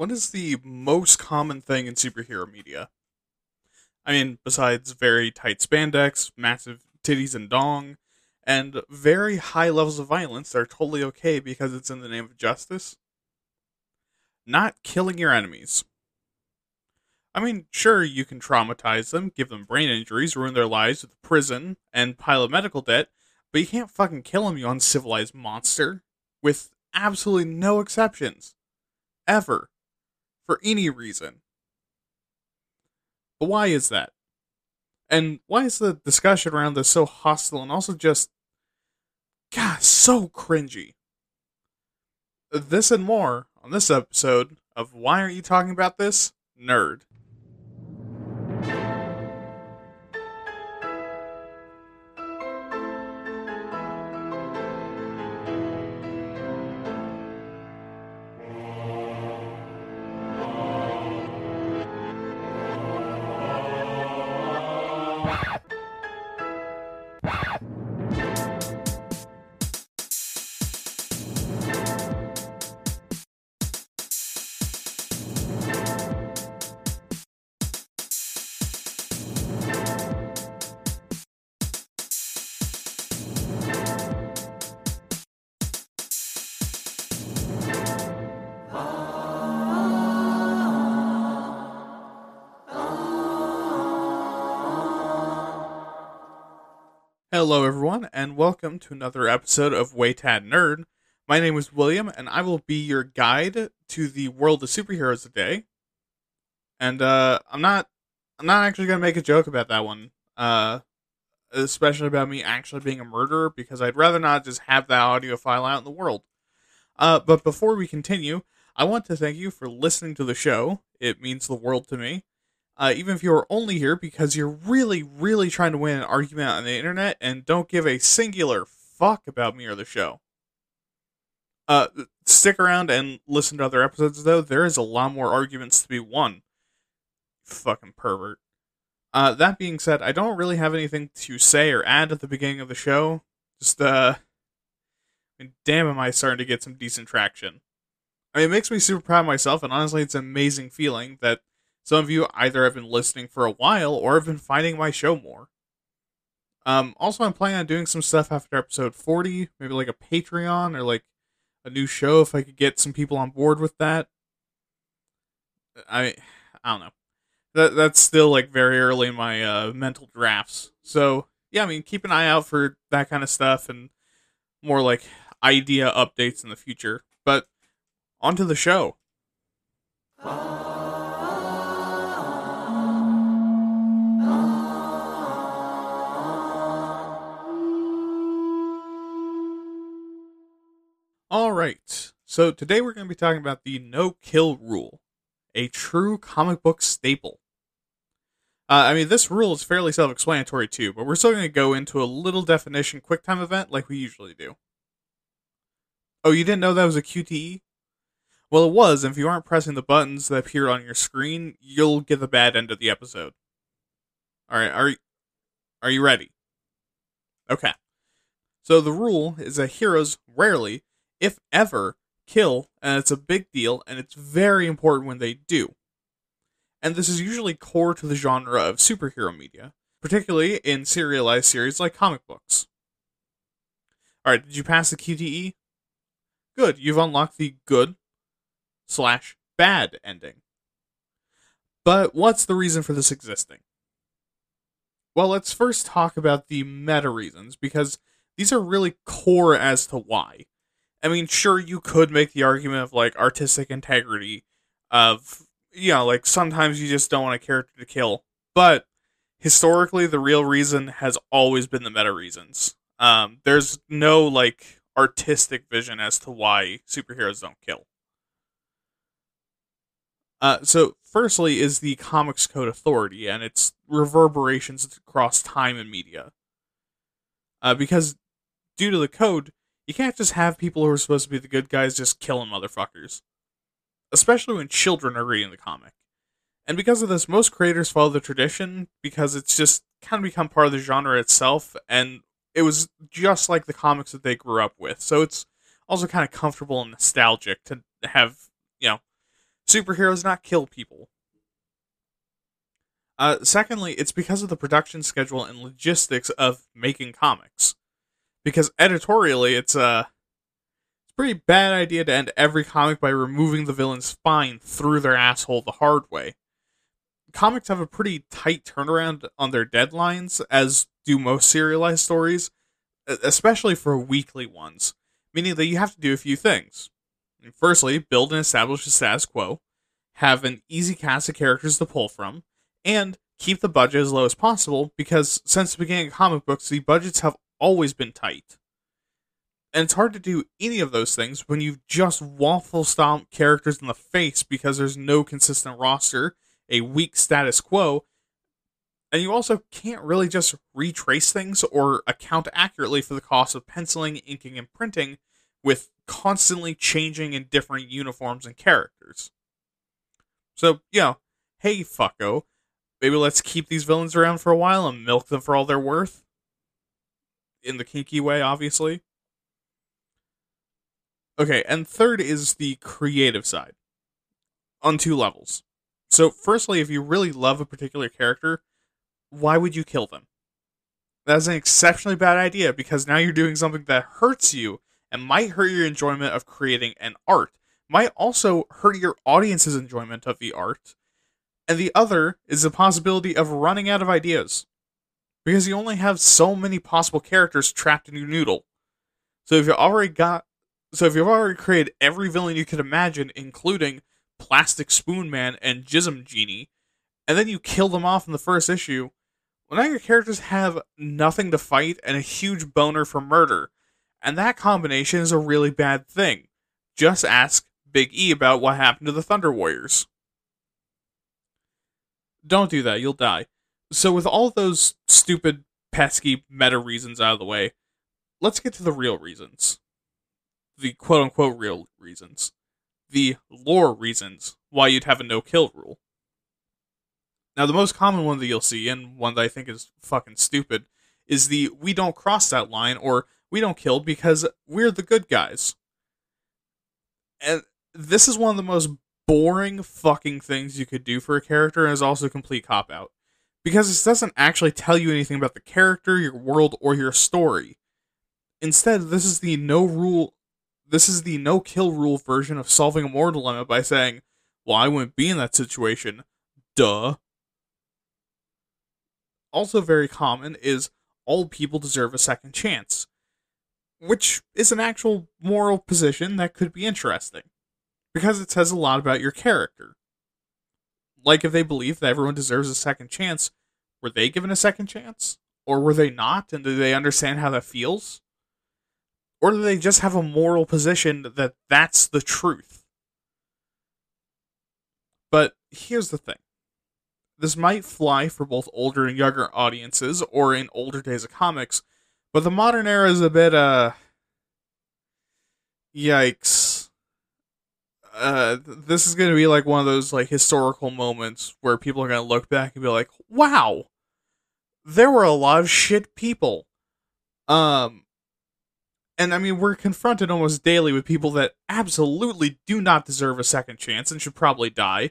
what is the most common thing in superhero media? I mean, besides very tight spandex, massive titties and dong, and very high levels of violence that are totally okay because it's in the name of justice. Not killing your enemies. I mean, sure, you can traumatize them, give them brain injuries, ruin their lives with prison, and pile of medical debt, but you can't fucking kill them, you uncivilized monster. With absolutely no exceptions. Ever. For any reason. But why is that? And why is the discussion around this so hostile and also just, God, so cringy? This and more on this episode of Why Aren't You Talking About This? Nerd. Hello, everyone, and welcome to another episode of Waytat Nerd. My name is William, and I will be your guide to the world of superheroes today. And uh, I'm not, I'm not actually gonna make a joke about that one, uh, especially about me actually being a murderer, because I'd rather not just have that audio file out in the world. Uh, but before we continue, I want to thank you for listening to the show. It means the world to me uh, even if you're only here because you're really, really trying to win an argument on the internet and don't give a singular fuck about me or the show. Uh, stick around and listen to other episodes, though. There is a lot more arguments to be won. Fucking pervert. Uh, that being said, I don't really have anything to say or add at the beginning of the show. Just, uh, I mean, damn, am I starting to get some decent traction. I mean, it makes me super proud of myself, and honestly, it's an amazing feeling that some of you either have been listening for a while or have been finding my show more. Um, also, I'm planning on doing some stuff after episode 40, maybe like a Patreon or like a new show if I could get some people on board with that. I, I don't know. That that's still like very early in my uh, mental drafts. So yeah, I mean, keep an eye out for that kind of stuff and more like idea updates in the future. But onto the show. All right. So today we're going to be talking about the no kill rule, a true comic book staple. Uh, I mean, this rule is fairly self explanatory too, but we're still going to go into a little definition quick time event like we usually do. Oh, you didn't know that was a QTE? Well, it was, and if you aren't pressing the buttons that appear on your screen, you'll get the bad end of the episode. All right, are are you ready? Okay. So the rule is that heroes rarely, if ever, kill, and it's a big deal, and it's very important when they do. And this is usually core to the genre of superhero media, particularly in serialized series like comic books. Alright, did you pass the QTE? Good, you've unlocked the good slash bad ending. But what's the reason for this existing? Well, let's first talk about the meta reasons, because these are really core as to why. I mean, sure, you could make the argument of like artistic integrity, of you know, like sometimes you just don't want a character to kill, but historically, the real reason has always been the meta reasons. Um, there's no like artistic vision as to why superheroes don't kill. Uh, so, firstly, is the Comics Code Authority and its reverberations across time and media. Uh, because due to the code, you can't just have people who are supposed to be the good guys just killing motherfuckers. Especially when children are reading the comic. And because of this, most creators follow the tradition because it's just kind of become part of the genre itself, and it was just like the comics that they grew up with. So it's also kind of comfortable and nostalgic to have, you know, superheroes not kill people. Uh, secondly, it's because of the production schedule and logistics of making comics. Because editorially, it's a, it's a pretty bad idea to end every comic by removing the villain's spine through their asshole the hard way. Comics have a pretty tight turnaround on their deadlines, as do most serialized stories, especially for weekly ones, meaning that you have to do a few things. Firstly, build and establish a status quo, have an easy cast of characters to pull from, and keep the budget as low as possible because since the beginning of comic books, the budgets have always been tight. And it's hard to do any of those things when you've just waffle stomp characters in the face because there's no consistent roster, a weak status quo, and you also can't really just retrace things or account accurately for the cost of penciling, inking, and printing with constantly changing and different uniforms and characters. So, you know, hey, fucko, maybe let's keep these villains around for a while and milk them for all they're worth. In the kinky way, obviously. Okay, and third is the creative side on two levels. So, firstly, if you really love a particular character, why would you kill them? That's an exceptionally bad idea because now you're doing something that hurts you and might hurt your enjoyment of creating an art, might also hurt your audience's enjoyment of the art, and the other is the possibility of running out of ideas. Because you only have so many possible characters trapped in your noodle. So if you already got so if you've already created every villain you could imagine, including Plastic Spoon Man and Jism Genie, and then you kill them off in the first issue, well now your characters have nothing to fight and a huge boner for murder. And that combination is a really bad thing. Just ask Big E about what happened to the Thunder Warriors. Don't do that, you'll die. So, with all those stupid, pesky meta reasons out of the way, let's get to the real reasons. The quote unquote real reasons. The lore reasons why you'd have a no kill rule. Now, the most common one that you'll see, and one that I think is fucking stupid, is the we don't cross that line or we don't kill because we're the good guys. And this is one of the most boring fucking things you could do for a character and is also a complete cop out. Because this doesn't actually tell you anything about the character, your world, or your story. Instead, this is the no rule this is the no kill rule version of solving a moral dilemma by saying, Well, I wouldn't be in that situation. Duh. Also very common is all people deserve a second chance. Which is an actual moral position that could be interesting because it says a lot about your character. Like if they believe that everyone deserves a second chance, were they given a second chance? Or were they not? And do they understand how that feels? Or do they just have a moral position that that's the truth? But here's the thing this might fly for both older and younger audiences, or in older days of comics, but the modern era is a bit, uh. Yikes uh, this is going to be like one of those like historical moments where people are going to look back and be like, "Wow, there were a lot of shit people." Um, and I mean, we're confronted almost daily with people that absolutely do not deserve a second chance and should probably die.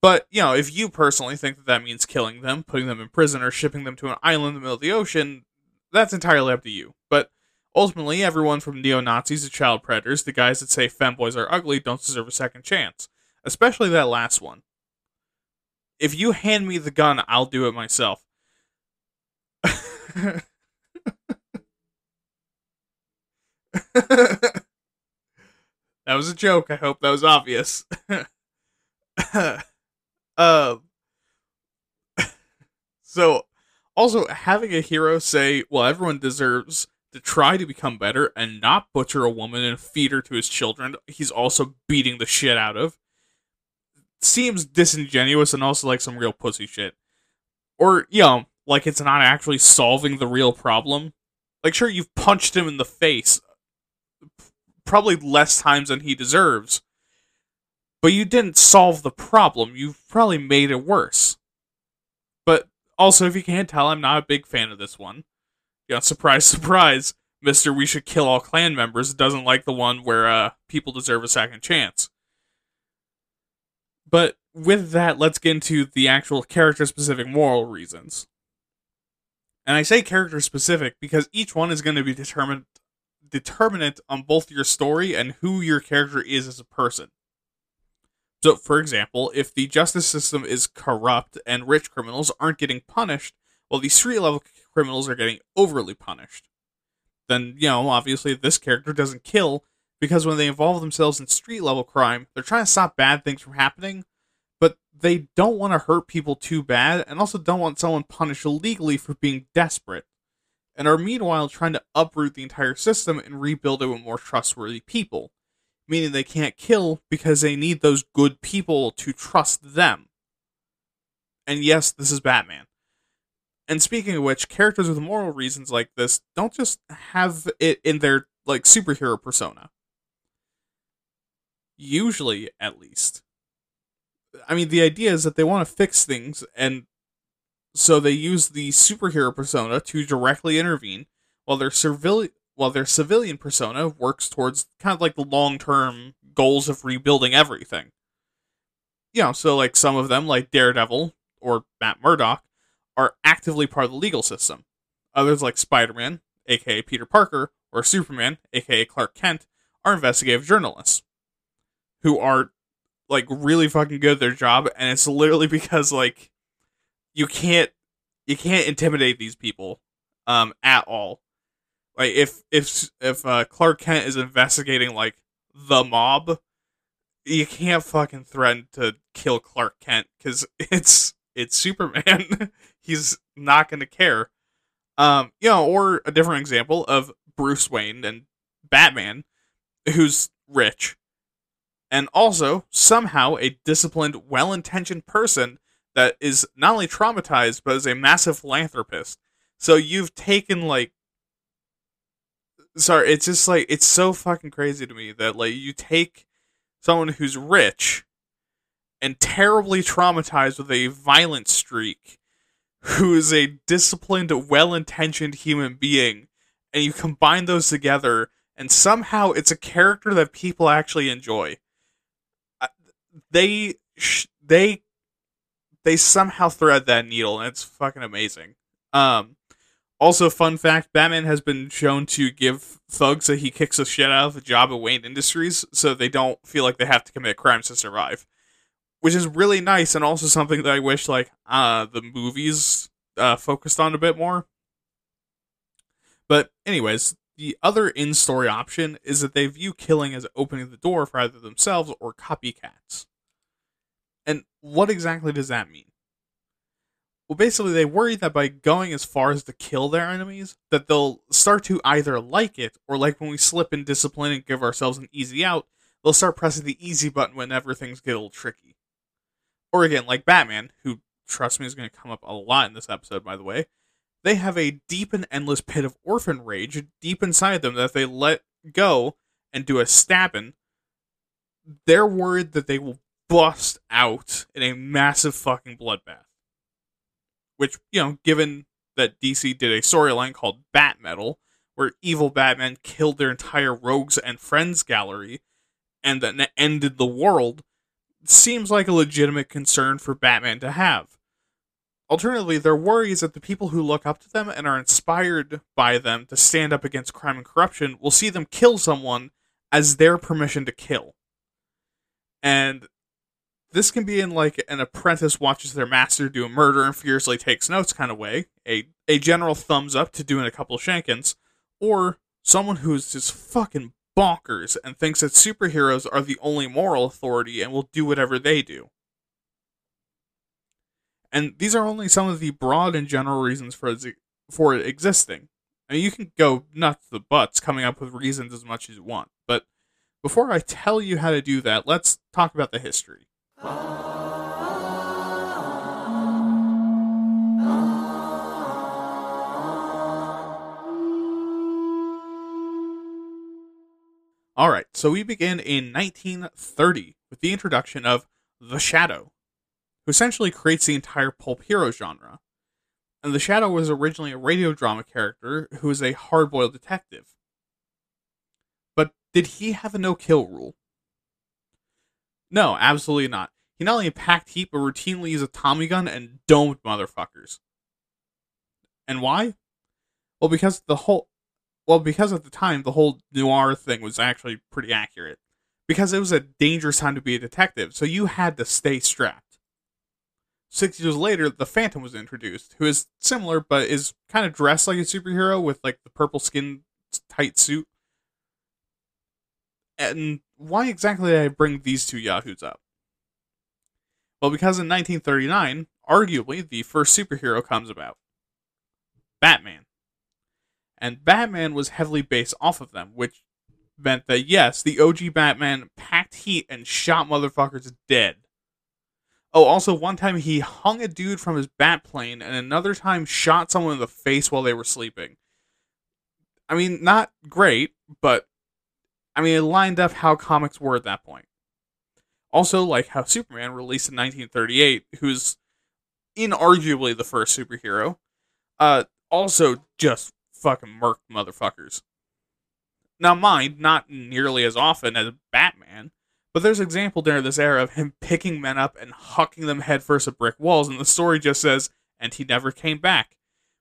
But you know, if you personally think that that means killing them, putting them in prison, or shipping them to an island in the middle of the ocean, that's entirely up to you. But Ultimately, everyone from neo Nazis to child predators, the guys that say femboys are ugly don't deserve a second chance. Especially that last one. If you hand me the gun, I'll do it myself. that was a joke. I hope that was obvious. uh, so, also having a hero say, "Well, everyone deserves to try to become better and not butcher a woman and feed her to his children, he's also beating the shit out of. Seems disingenuous and also like some real pussy shit. Or, you know, like it's not actually solving the real problem. Like, sure, you've punched him in the face probably less times than he deserves, but you didn't solve the problem. You've probably made it worse. But also, if you can't tell, I'm not a big fan of this one. Yeah, surprise, surprise. Mister, we should kill all clan members doesn't like the one where uh, people deserve a second chance. But with that, let's get into the actual character specific moral reasons. And I say character specific because each one is going to be determined determinant on both your story and who your character is as a person. So, for example, if the justice system is corrupt and rich criminals aren't getting punished, while the street level criminals are getting overly punished, then, you know, obviously this character doesn't kill because when they involve themselves in street level crime, they're trying to stop bad things from happening, but they don't want to hurt people too bad and also don't want someone punished illegally for being desperate and are meanwhile trying to uproot the entire system and rebuild it with more trustworthy people, meaning they can't kill because they need those good people to trust them. And yes, this is Batman. And speaking of which, characters with moral reasons like this don't just have it in their like superhero persona. Usually, at least. I mean, the idea is that they want to fix things and so they use the superhero persona to directly intervene, while their civilian while their civilian persona works towards kind of like the long term goals of rebuilding everything. You know, so like some of them, like Daredevil or Matt Murdock, are actively part of the legal system. Others, like Spider Man, aka Peter Parker, or Superman, aka Clark Kent, are investigative journalists who are like really fucking good at their job, and it's literally because like you can't you can't intimidate these people um at all. Like if if if uh, Clark Kent is investigating like the mob, you can't fucking threaten to kill Clark Kent because it's it's Superman. He's not gonna care. Um, you know, or a different example of Bruce Wayne and Batman, who's rich, and also somehow a disciplined, well-intentioned person that is not only traumatized but is a massive philanthropist. So you've taken like sorry, it's just like it's so fucking crazy to me that like you take someone who's rich and terribly traumatized with a violent streak who is a disciplined, well-intentioned human being and you combine those together and somehow it's a character that people actually enjoy. They they they somehow thread that needle, and it's fucking amazing. Um, also, fun fact: Batman has been shown to give thugs that he kicks the shit out of a job at Wayne Industries, so they don't feel like they have to commit crimes to survive, which is really nice, and also something that I wish like uh, the movies uh, focused on a bit more. But anyways, the other in-story option is that they view killing as opening the door for either themselves or copycats. And what exactly does that mean? Well, basically, they worry that by going as far as to kill their enemies, that they'll start to either like it, or like when we slip in discipline and give ourselves an easy out, they'll start pressing the easy button whenever things get a little tricky. Or again, like Batman, who, trust me, is going to come up a lot in this episode, by the way, they have a deep and endless pit of orphan rage deep inside them that if they let go and do a stabbing, they're worried that they will bust out in a massive fucking bloodbath. Which, you know, given that DC did a storyline called Bat Metal, where evil Batman killed their entire Rogues and Friends gallery and then ended the world, seems like a legitimate concern for Batman to have. Alternatively, their worry is that the people who look up to them and are inspired by them to stand up against crime and corruption will see them kill someone as their permission to kill. And this can be in like an apprentice watches their master do a murder and furiously takes notes kind of way, a a general thumbs up to doing a couple shankins, or someone who's just fucking bonkers and thinks that superheroes are the only moral authority and will do whatever they do. And these are only some of the broad and general reasons for for it existing. Mean, you can go nuts the butts coming up with reasons as much as you want, but before I tell you how to do that, let's talk about the history. All right, so we begin in 1930 with the introduction of The Shadow, who essentially creates the entire pulp hero genre. And The Shadow was originally a radio drama character who was a hard boiled detective. But did he have a no kill rule? No, absolutely not. he not only packed heat but routinely used a Tommy gun and domed motherfuckers. And why? Well, because the whole well, because at the time the whole noir thing was actually pretty accurate. Because it was a dangerous time to be a detective, so you had to stay strapped. Six years later, the Phantom was introduced, who is similar but is kind of dressed like a superhero with like the purple skin tight suit. And why exactly did I bring these two yahoos up? Well, because in 1939, arguably the first superhero comes about Batman. And Batman was heavily based off of them, which meant that yes, the OG Batman packed heat and shot motherfuckers dead. Oh, also, one time he hung a dude from his bat plane, and another time shot someone in the face while they were sleeping. I mean, not great, but I mean, it lined up how comics were at that point. Also, like how Superman, released in 1938, who's inarguably the first superhero, uh, also just fucking murk motherfuckers. Now, mind, not nearly as often as Batman, but there's example during this era of him picking men up and hucking them headfirst at brick walls, and the story just says, and he never came back.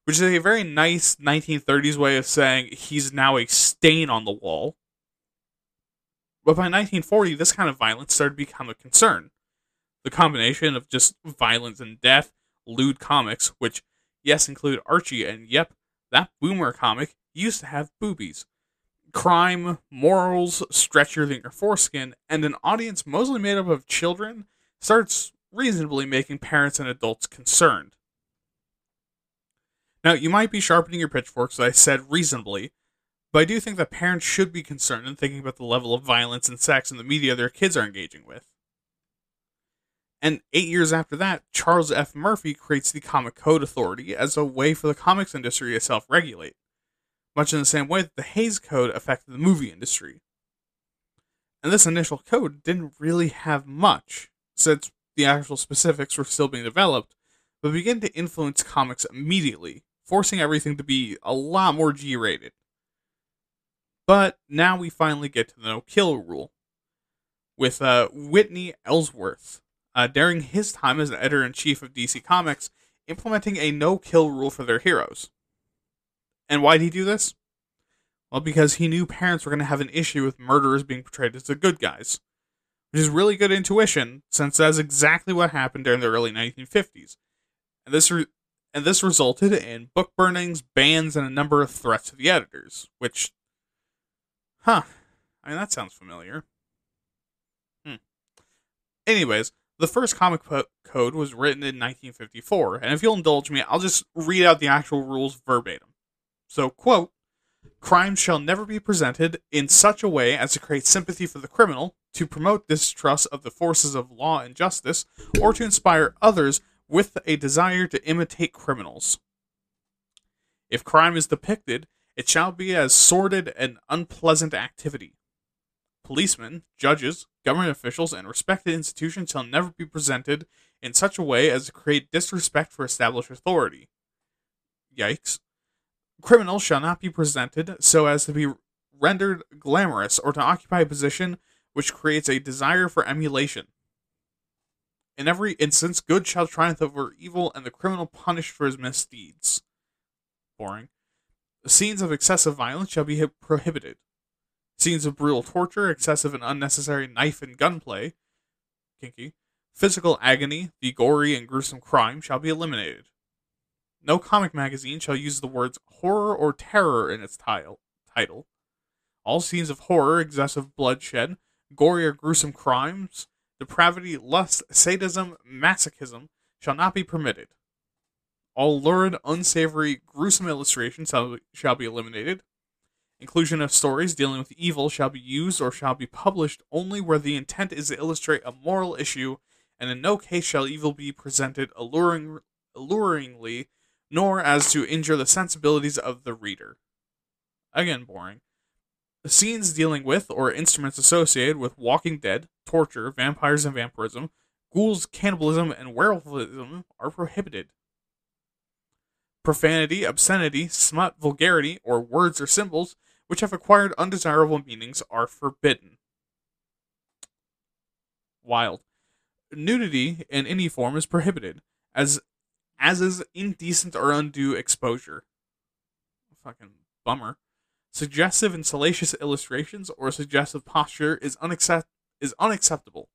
Which is a very nice 1930s way of saying he's now a stain on the wall. But by 1940, this kind of violence started to become a concern. The combination of just violence and death, lewd comics, which, yes, include Archie, and yep, that boomer comic used to have boobies crime, morals stretchier than your foreskin, and an audience mostly made up of children starts reasonably making parents and adults concerned. Now, you might be sharpening your pitchforks, as I said reasonably, but I do think that parents should be concerned in thinking about the level of violence and sex in the media their kids are engaging with. And eight years after that, Charles F. Murphy creates the Comic Code Authority as a way for the comics industry to self regulate much in the same way that the Hays Code affected the movie industry. And this initial code didn't really have much, since the actual specifics were still being developed, but began to influence comics immediately, forcing everything to be a lot more G rated. But now we finally get to the no kill rule. With uh, Whitney Ellsworth, uh, during his time as editor in chief of DC Comics, implementing a no kill rule for their heroes. And why did he do this? Well, because he knew parents were going to have an issue with murderers being portrayed as the good guys, which is really good intuition since that's exactly what happened during the early 1950s. And this re- and this resulted in book burnings, bans, and a number of threats to the editors, which huh, I mean that sounds familiar. Hmm. Anyways, the first comic code was written in 1954, and if you'll indulge me, I'll just read out the actual rules verbatim. So, quote, crime shall never be presented in such a way as to create sympathy for the criminal, to promote distrust of the forces of law and justice, or to inspire others with a desire to imitate criminals. If crime is depicted, it shall be as sordid and unpleasant activity. Policemen, judges, government officials, and respected institutions shall never be presented in such a way as to create disrespect for established authority. Yikes criminals shall not be presented so as to be rendered glamorous or to occupy a position which creates a desire for emulation. In every instance, good shall triumph over evil and the criminal punished for his misdeeds. Boring. Scenes of excessive violence shall be prohibited. Scenes of brutal torture, excessive and unnecessary knife and gunplay, kinky, physical agony, the gory and gruesome crime shall be eliminated. No comic magazine shall use the words horror or terror in its title. title. All scenes of horror, excessive bloodshed, gory or gruesome crimes, depravity, lust, sadism, masochism shall not be permitted. All lurid, unsavory, gruesome illustrations shall be eliminated. Inclusion of stories dealing with evil shall be used or shall be published only where the intent is to illustrate a moral issue, and in no case shall evil be presented alluring, alluringly nor as to injure the sensibilities of the reader. Again, boring. The scenes dealing with or instruments associated with Walking Dead, torture, vampires and vampirism, ghouls, cannibalism, and werewolfism are prohibited. Profanity, obscenity, smut, vulgarity, or words or symbols which have acquired undesirable meanings are forbidden. Wild. nudity in any form is prohibited, as as is indecent or undue exposure. Fucking bummer. Suggestive and salacious illustrations or suggestive posture is unaccept is unacceptable.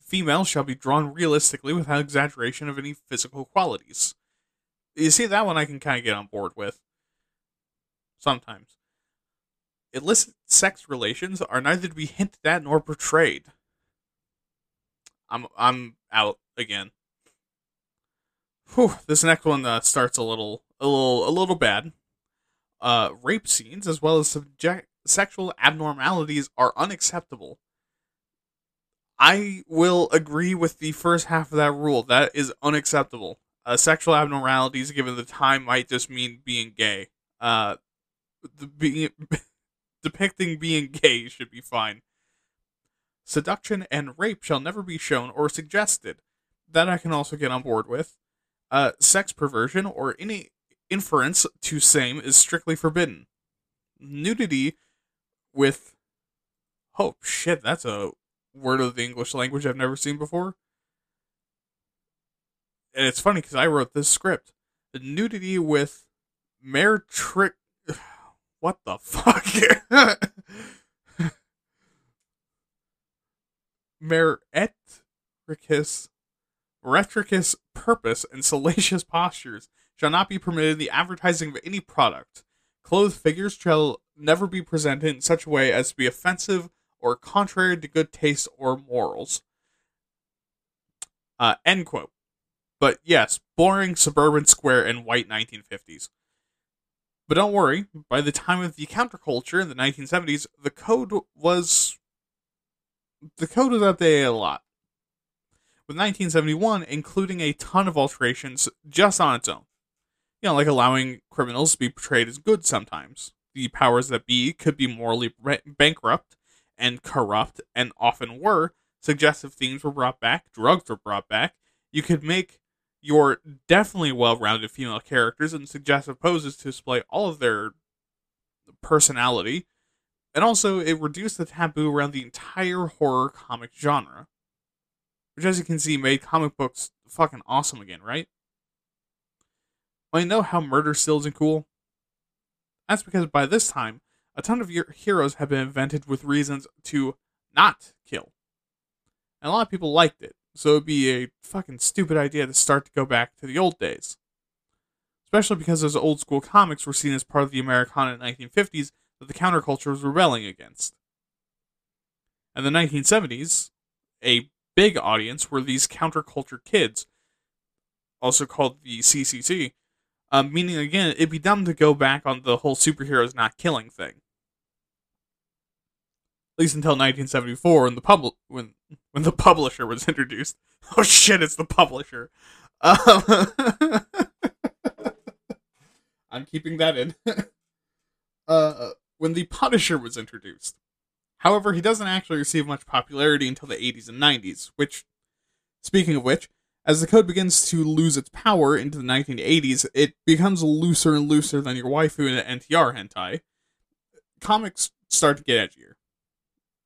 Females shall be drawn realistically without exaggeration of any physical qualities. You see, that one I can kind of get on board with. Sometimes. Illicit sex relations are neither to be hinted at nor portrayed. I'm I'm out again. Whew, this next one uh, starts a little a little a little bad. Uh, rape scenes as well as subject sexual abnormalities are unacceptable. I will agree with the first half of that rule. That is unacceptable. Uh, sexual abnormalities, given the time, might just mean being gay. Uh, the being depicting being gay should be fine. Seduction and rape shall never be shown or suggested. That I can also get on board with. Uh, sex perversion or any inference to same is strictly forbidden. Nudity with oh shit, that's a word of the English language I've never seen before. And it's funny because I wrote this script. Nudity with mere trick. What the fuck? Meretricus, retricus purpose and salacious postures shall not be permitted in the advertising of any product. Clothed figures shall never be presented in such a way as to be offensive or contrary to good taste or morals. Uh, end quote. But yes, boring suburban square and white 1950s. But don't worry, by the time of the counterculture in the 1970s, the code was the code was updated a lot. With 1971 including a ton of alterations just on its own. You know, like allowing criminals to be portrayed as good sometimes. The powers that be could be morally bankrupt and corrupt, and often were. Suggestive themes were brought back, drugs were brought back. You could make your definitely well rounded female characters and suggestive poses to display all of their personality. And also, it reduced the taboo around the entire horror comic genre. Which, as you can see, made comic books fucking awesome again, right? Well, you know how murder still isn't cool? That's because by this time, a ton of heroes have been invented with reasons to not kill. And a lot of people liked it, so it'd be a fucking stupid idea to start to go back to the old days. Especially because those old school comics were seen as part of the Americana in the 1950s that the counterculture was rebelling against. In the 1970s, a big audience were these counterculture kids, also called the CCC, um, meaning again, it'd be dumb to go back on the whole superheroes not killing thing. Least until 1974, when the pub when when the publisher was introduced. Oh shit! It's the publisher. Um, I'm keeping that in. uh, when the Punisher was introduced. However, he doesn't actually receive much popularity until the 80s and 90s, which, speaking of which, as the code begins to lose its power into the 1980s, it becomes looser and looser than your waifu and NTR hentai. Comics start to get edgier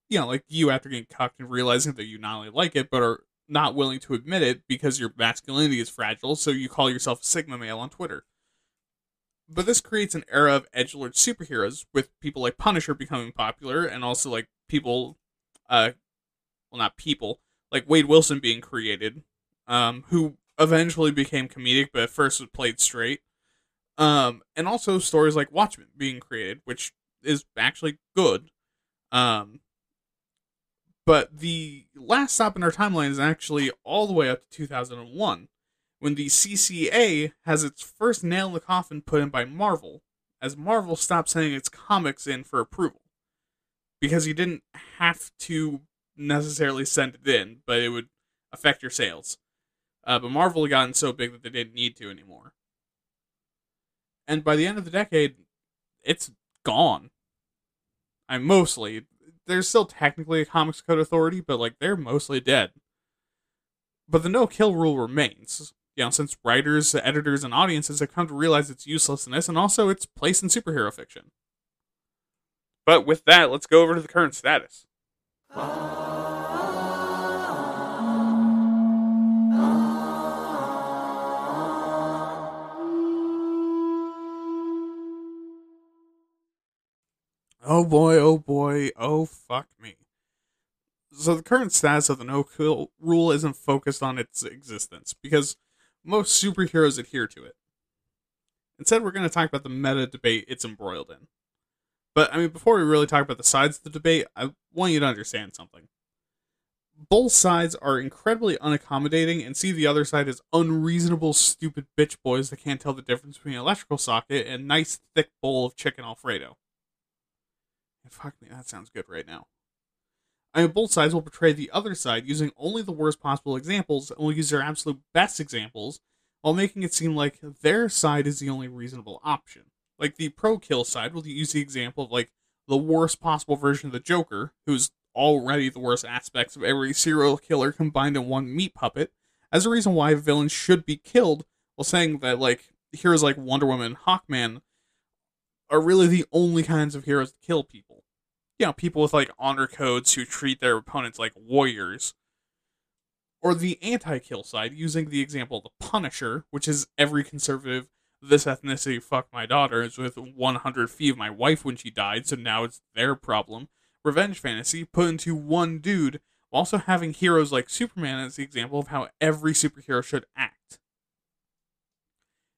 you know, like you after getting cucked and realizing that you not only like it, but are not willing to admit it because your masculinity is fragile, so you call yourself a Sigma male on Twitter. But this creates an era of edgelord superheroes, with people like Punisher becoming popular, and also like people, uh, well, not people, like Wade Wilson being created, um, who eventually became comedic, but at first was played straight. Um, and also stories like Watchmen being created, which is actually good. Um, but the last stop in our timeline is actually all the way up to 2001, when the CCA has its first nail in the coffin put in by Marvel, as Marvel stopped sending its comics in for approval. Because you didn't have to necessarily send it in, but it would affect your sales. Uh, but Marvel had gotten so big that they didn't need to anymore. And by the end of the decade, it's gone. I mostly there's still technically a Comics Code Authority, but like they're mostly dead. But the no kill rule remains. You know, since writers, editors, and audiences have come to realize its uselessness and also its place in superhero fiction. But with that, let's go over to the current status. Oh. Oh boy, oh boy, oh fuck me. So the current status of the no kill rule isn't focused on its existence because most superheroes adhere to it. Instead, we're going to talk about the meta debate it's embroiled in. But I mean, before we really talk about the sides of the debate, I want you to understand something. Both sides are incredibly unaccommodating and see the other side as unreasonable, stupid bitch boys that can't tell the difference between an electrical socket and nice thick bowl of chicken Alfredo. Fuck me, that sounds good right now. I mean, both sides will portray the other side using only the worst possible examples and will use their absolute best examples while making it seem like their side is the only reasonable option. Like the pro kill side will use the example of like the worst possible version of the Joker, who's already the worst aspects of every serial killer combined in one meat puppet, as a reason why villains should be killed, while saying that like heroes like Wonder Woman Hawkman are really the only kinds of heroes to kill people. You know, people with like honor codes who treat their opponents like warriors. Or the anti kill side, using the example of the Punisher, which is every conservative, this ethnicity fucked my daughter, is with 100 feet of my wife when she died, so now it's their problem. Revenge fantasy put into one dude, also having heroes like Superman as the example of how every superhero should act.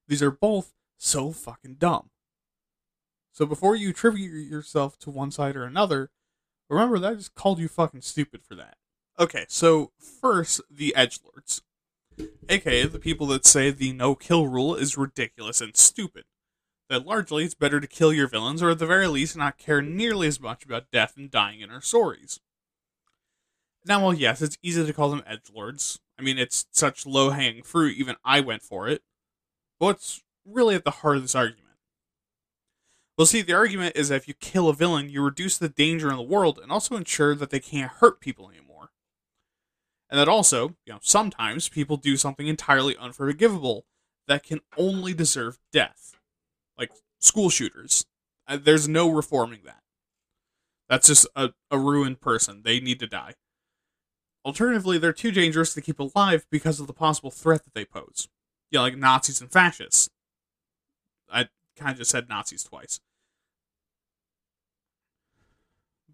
These are both so fucking dumb. So before you attribute yourself to one side or another, remember that I just called you fucking stupid for that. Okay, so first, the edge lords, aka the people that say the no kill rule is ridiculous and stupid. That largely it's better to kill your villains, or at the very least, not care nearly as much about death and dying in our stories. Now, well, yes, it's easy to call them edge lords. I mean, it's such low hanging fruit, even I went for it. But what's really at the heart of this argument? Well, see, the argument is that if you kill a villain, you reduce the danger in the world and also ensure that they can't hurt people anymore. And that also, you know, sometimes people do something entirely unforgivable that can only deserve death. Like school shooters. Uh, there's no reforming that. That's just a, a ruined person. They need to die. Alternatively, they're too dangerous to keep alive because of the possible threat that they pose. Yeah, like Nazis and fascists. Kind of just said Nazis twice.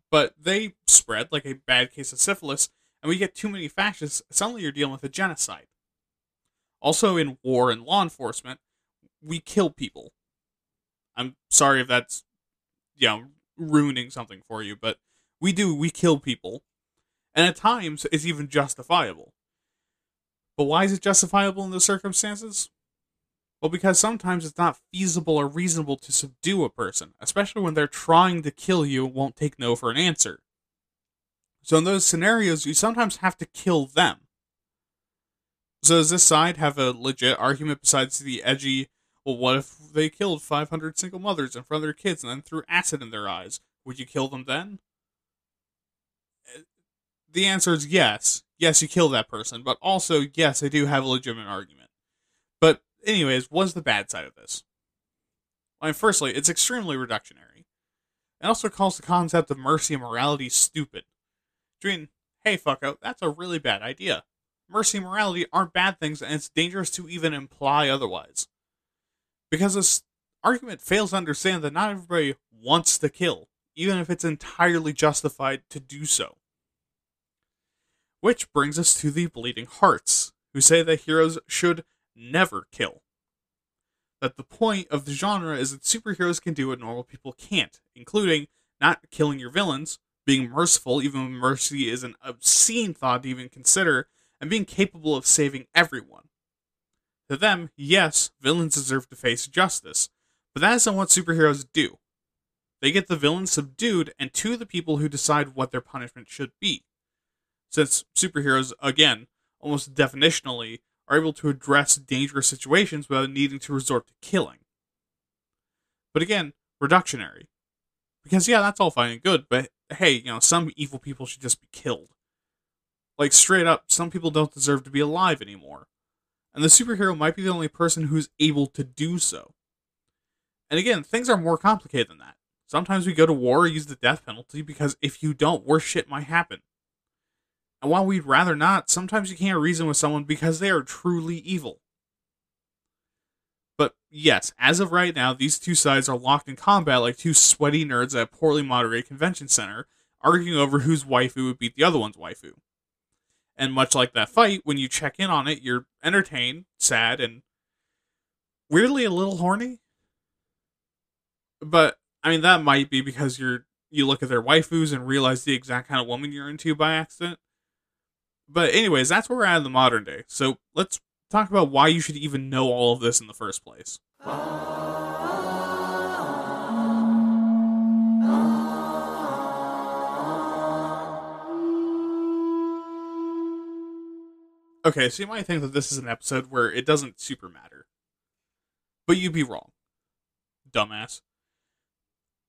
But they spread like a bad case of syphilis, and we get too many fascists, suddenly you're dealing with a genocide. Also, in war and law enforcement, we kill people. I'm sorry if that's, you know, ruining something for you, but we do, we kill people. And at times, it's even justifiable. But why is it justifiable in those circumstances? Because sometimes it's not feasible or reasonable to subdue a person, especially when they're trying to kill you and won't take no for an answer. So in those scenarios, you sometimes have to kill them. So does this side have a legit argument besides the edgy, well, what if they killed 500 single mothers in front of their kids and then threw acid in their eyes? Would you kill them then? Uh, the answer is yes. Yes, you kill that person, but also, yes, I do have a legitimate argument. Anyways, what's the bad side of this? I mean, firstly, it's extremely reductionary. It also calls the concept of mercy and morality stupid. Mean, hey, fucko, that's a really bad idea. Mercy and morality aren't bad things, and it's dangerous to even imply otherwise. Because this argument fails to understand that not everybody wants to kill, even if it's entirely justified to do so. Which brings us to the Bleeding Hearts, who say that heroes should never kill. That the point of the genre is that superheroes can do what normal people can't, including not killing your villains, being merciful even when mercy is an obscene thought to even consider, and being capable of saving everyone. To them, yes, villains deserve to face justice, but that isn't what superheroes do. They get the villains subdued and to the people who decide what their punishment should be. Since superheroes, again, almost definitionally, are able to address dangerous situations without needing to resort to killing. But again, reductionary. Because, yeah, that's all fine and good, but hey, you know, some evil people should just be killed. Like, straight up, some people don't deserve to be alive anymore. And the superhero might be the only person who's able to do so. And again, things are more complicated than that. Sometimes we go to war or use the death penalty because if you don't, worse shit might happen. And while we'd rather not, sometimes you can't reason with someone because they are truly evil. But yes, as of right now, these two sides are locked in combat like two sweaty nerds at a poorly moderated convention center, arguing over whose waifu would beat the other one's waifu. And much like that fight, when you check in on it, you're entertained, sad, and weirdly a little horny. But I mean, that might be because you're you look at their waifus and realize the exact kind of woman you're into by accident. But anyways, that's where we're at in the modern day. So let's talk about why you should even know all of this in the first place. Okay, so you might think that this is an episode where it doesn't super matter. But you'd be wrong. Dumbass.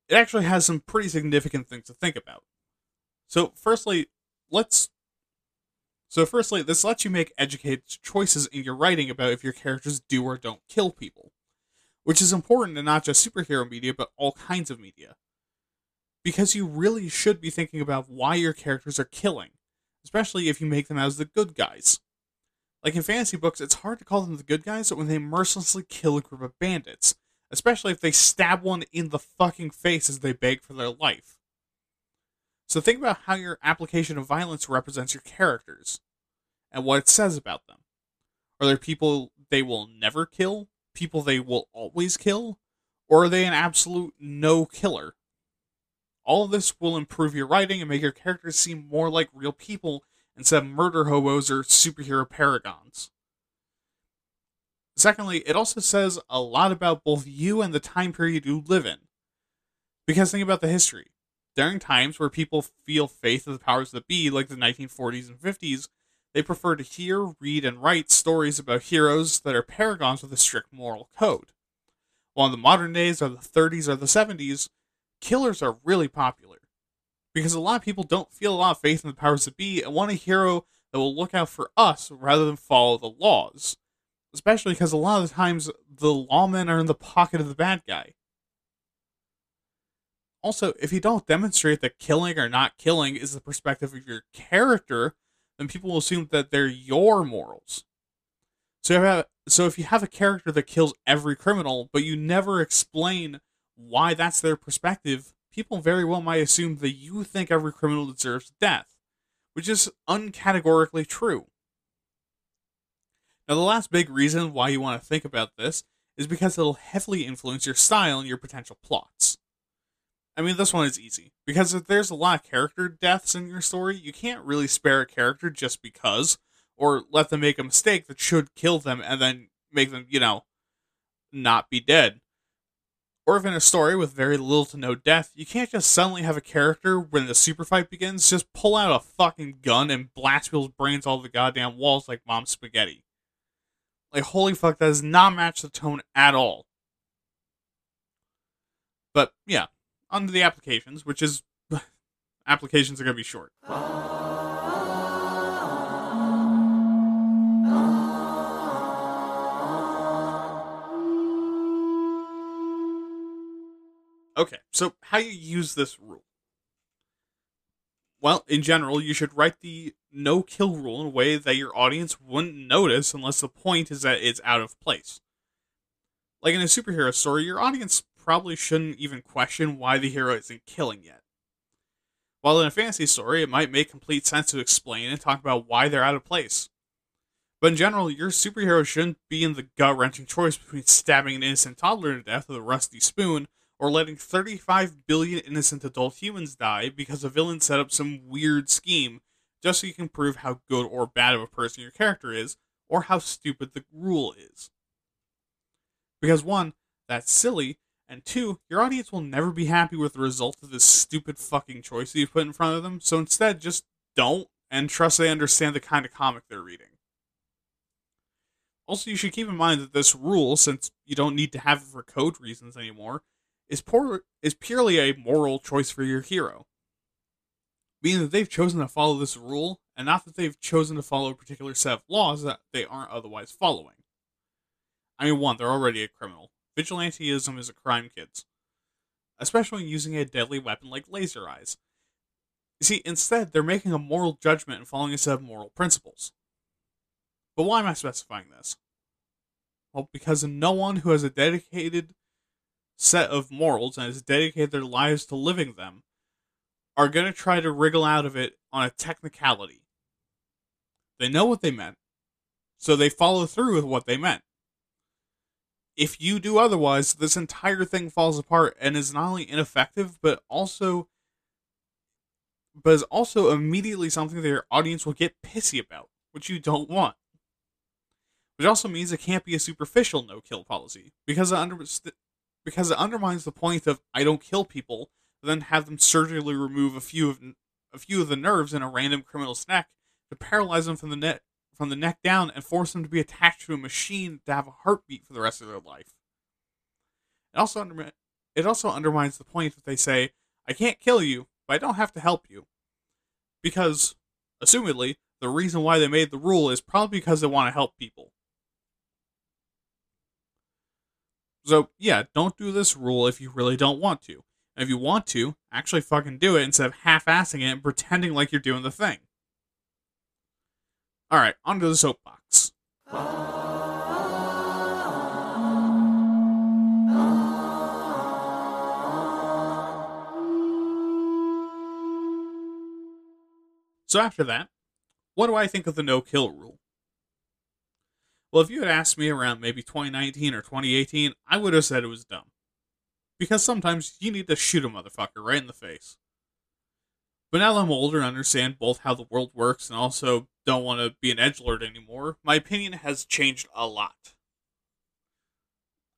It actually has some pretty significant things to think about. So, firstly, let's so, firstly, this lets you make educated choices in your writing about if your characters do or don't kill people, which is important in not just superhero media, but all kinds of media. Because you really should be thinking about why your characters are killing, especially if you make them as the good guys. Like in fantasy books, it's hard to call them the good guys when they mercilessly kill a group of bandits, especially if they stab one in the fucking face as they beg for their life. So think about how your application of violence represents your characters and what it says about them. Are there people they will never kill? People they will always kill? Or are they an absolute no killer? All of this will improve your writing and make your characters seem more like real people instead of murder hobos or superhero paragons. Secondly, it also says a lot about both you and the time period you live in. Because think about the history during times where people feel faith in the powers that be, like the 1940s and 50s, they prefer to hear, read, and write stories about heroes that are paragons with a strict moral code. While in the modern days, or the 30s or the 70s, killers are really popular. Because a lot of people don't feel a lot of faith in the powers that be and want a hero that will look out for us rather than follow the laws. Especially because a lot of the times the lawmen are in the pocket of the bad guy. Also, if you don't demonstrate that killing or not killing is the perspective of your character, then people will assume that they're your morals. So if, have, so if you have a character that kills every criminal, but you never explain why that's their perspective, people very well might assume that you think every criminal deserves death, which is uncategorically true. Now, the last big reason why you want to think about this is because it'll heavily influence your style and your potential plots. I mean, this one is easy because if there's a lot of character deaths in your story, you can't really spare a character just because, or let them make a mistake that should kill them and then make them, you know, not be dead. Or if in a story with very little to no death, you can't just suddenly have a character when the super fight begins just pull out a fucking gun and blast people's brains all the goddamn walls like mom spaghetti. Like, holy fuck, that does not match the tone at all. But yeah, onto the applications, which is applications are going to be short. Okay, so how you use this rule? Well, in general, you should write the no kill rule in a way that your audience wouldn't notice unless the point is that it's out of place. Like in a superhero story, your audience probably shouldn't even question why the hero isn't killing yet. While in a fantasy story, it might make complete sense to explain and talk about why they're out of place. But in general, your superhero shouldn't be in the gut wrenching choice between stabbing an innocent toddler to death with a rusty spoon or letting 35 billion innocent adult humans die because a villain set up some weird scheme just so you can prove how good or bad of a person your character is or how stupid the rule is. Because one, that's silly, and two, your audience will never be happy with the result of this stupid fucking choice that you put in front of them, so instead just don't and trust they understand the kind of comic they're reading. Also, you should keep in mind that this rule, since you don't need to have it for code reasons anymore, is poor is purely a moral choice for your hero. Meaning that they've chosen to follow this rule, and not that they've chosen to follow a particular set of laws that they aren't otherwise following. I mean, one, they're already a criminal. Vigilanteism is a crime, kids. Especially when using a deadly weapon like laser eyes. You see, instead, they're making a moral judgment and following a set of moral principles. But why am I specifying this? Well, because no one who has a dedicated set of morals and has dedicated their lives to living them are going to try to wriggle out of it on a technicality. They know what they meant, so they follow through with what they meant. If you do otherwise, this entire thing falls apart and is not only ineffective, but also but is also immediately something that your audience will get pissy about, which you don't want. Which also means it can't be a superficial no kill policy because it, under, because it undermines the point of I don't kill people, then have them surgically remove a few of a few of the nerves in a random criminal's neck to paralyze them from the neck from the neck down and force them to be attached to a machine to have a heartbeat for the rest of their life. It also under, it also undermines the point that they say, "I can't kill you, but I don't have to help you," because, assumedly, the reason why they made the rule is probably because they want to help people. So yeah, don't do this rule if you really don't want to. And if you want to, actually fucking do it instead of half-assing it and pretending like you're doing the thing. All right, onto the soapbox. So after that, what do I think of the no kill rule? Well, if you had asked me around maybe 2019 or 2018, I would have said it was dumb. Because sometimes you need to shoot a motherfucker right in the face. But now that I'm older and understand both how the world works and also don't want to be an edge lord anymore, my opinion has changed a lot.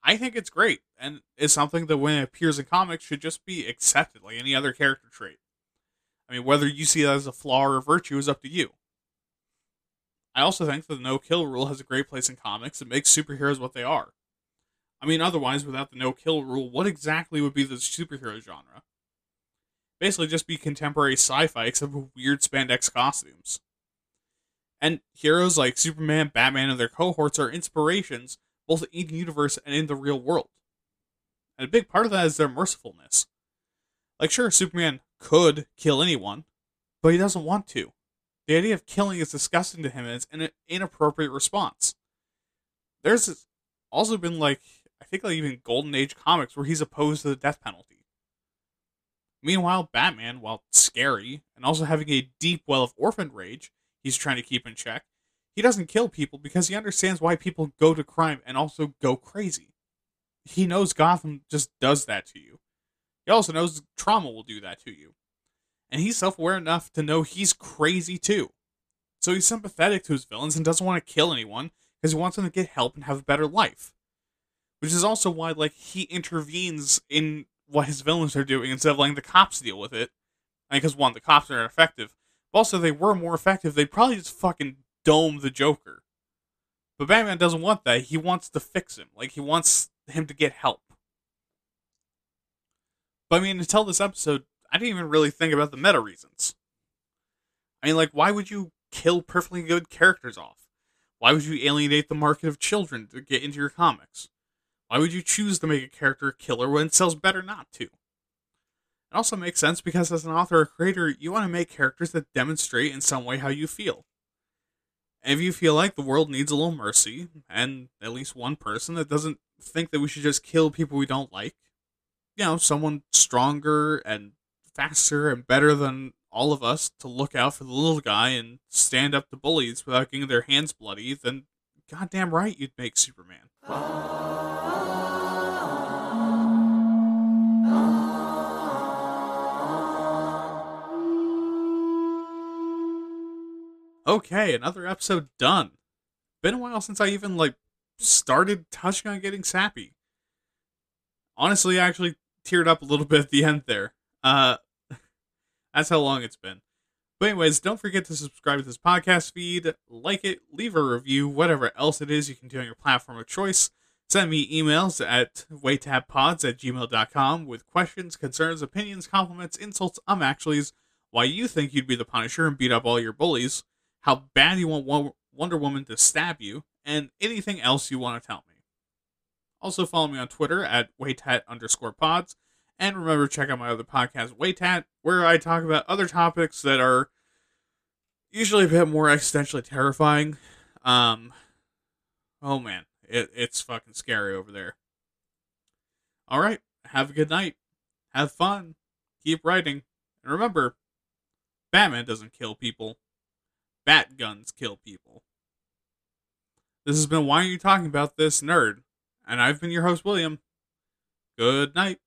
I think it's great, and it's something that when it appears in comics should just be accepted like any other character trait. I mean, whether you see that as a flaw or a virtue is up to you. I also think that the no kill rule has a great place in comics. It makes superheroes what they are. I mean, otherwise, without the no kill rule, what exactly would be the superhero genre? Basically, just be contemporary sci fi except with weird spandex costumes. And heroes like Superman, Batman, and their cohorts are inspirations both in the universe and in the real world. And a big part of that is their mercifulness. Like, sure, Superman could kill anyone, but he doesn't want to. The idea of killing is disgusting to him and it's an inappropriate response. There's also been like I think like even Golden Age comics where he's opposed to the death penalty. Meanwhile, Batman, while scary and also having a deep well of orphan rage he's trying to keep in check, he doesn't kill people because he understands why people go to crime and also go crazy. He knows Gotham just does that to you. He also knows trauma will do that to you and he's self aware enough to know he's crazy too. So he's sympathetic to his villains and doesn't want to kill anyone because he wants them to get help and have a better life. Which is also why, like, he intervenes in what his villains are doing instead of letting the cops deal with it. Because one, the cops are effective. Also, they were more effective. They'd probably just fucking dome the Joker. But Batman doesn't want that. He wants to fix him. Like, he wants him to get help. But I mean, until this episode, I didn't even really think about the meta reasons. I mean, like, why would you kill perfectly good characters off? Why would you alienate the market of children to get into your comics? Why would you choose to make a character a killer when it sells better not to? It also makes sense because as an author or creator, you want to make characters that demonstrate in some way how you feel. And if you feel like the world needs a little mercy, and at least one person that doesn't think that we should just kill people we don't like, you know, someone stronger and faster and better than all of us to look out for the little guy and stand up to bullies without getting their hands bloody, then goddamn right you'd make Superman. Okay, another episode done. Been a while since I even like started touching on getting sappy. Honestly, I actually teared up a little bit at the end there. Uh, that's how long it's been. But anyways, don't forget to subscribe to this podcast feed, like it, leave a review, whatever else it is you can do on your platform of choice. Send me emails at waytatpods at gmail.com with questions, concerns, opinions, compliments, insults, um actuallys, why you think you'd be the Punisher and beat up all your bullies, how bad you want Wonder Woman to stab you, and anything else you want to tell me. Also follow me on Twitter at waytat underscore pods and remember to check out my other podcast, Waytat, where I talk about other topics that are usually a bit more existentially terrifying. Um, oh man, it, it's fucking scary over there. All right, have a good night. Have fun. Keep writing. And remember, Batman doesn't kill people. Bat guns kill people. This has been Why Are You Talking About This Nerd? And I've been your host, William. Good night.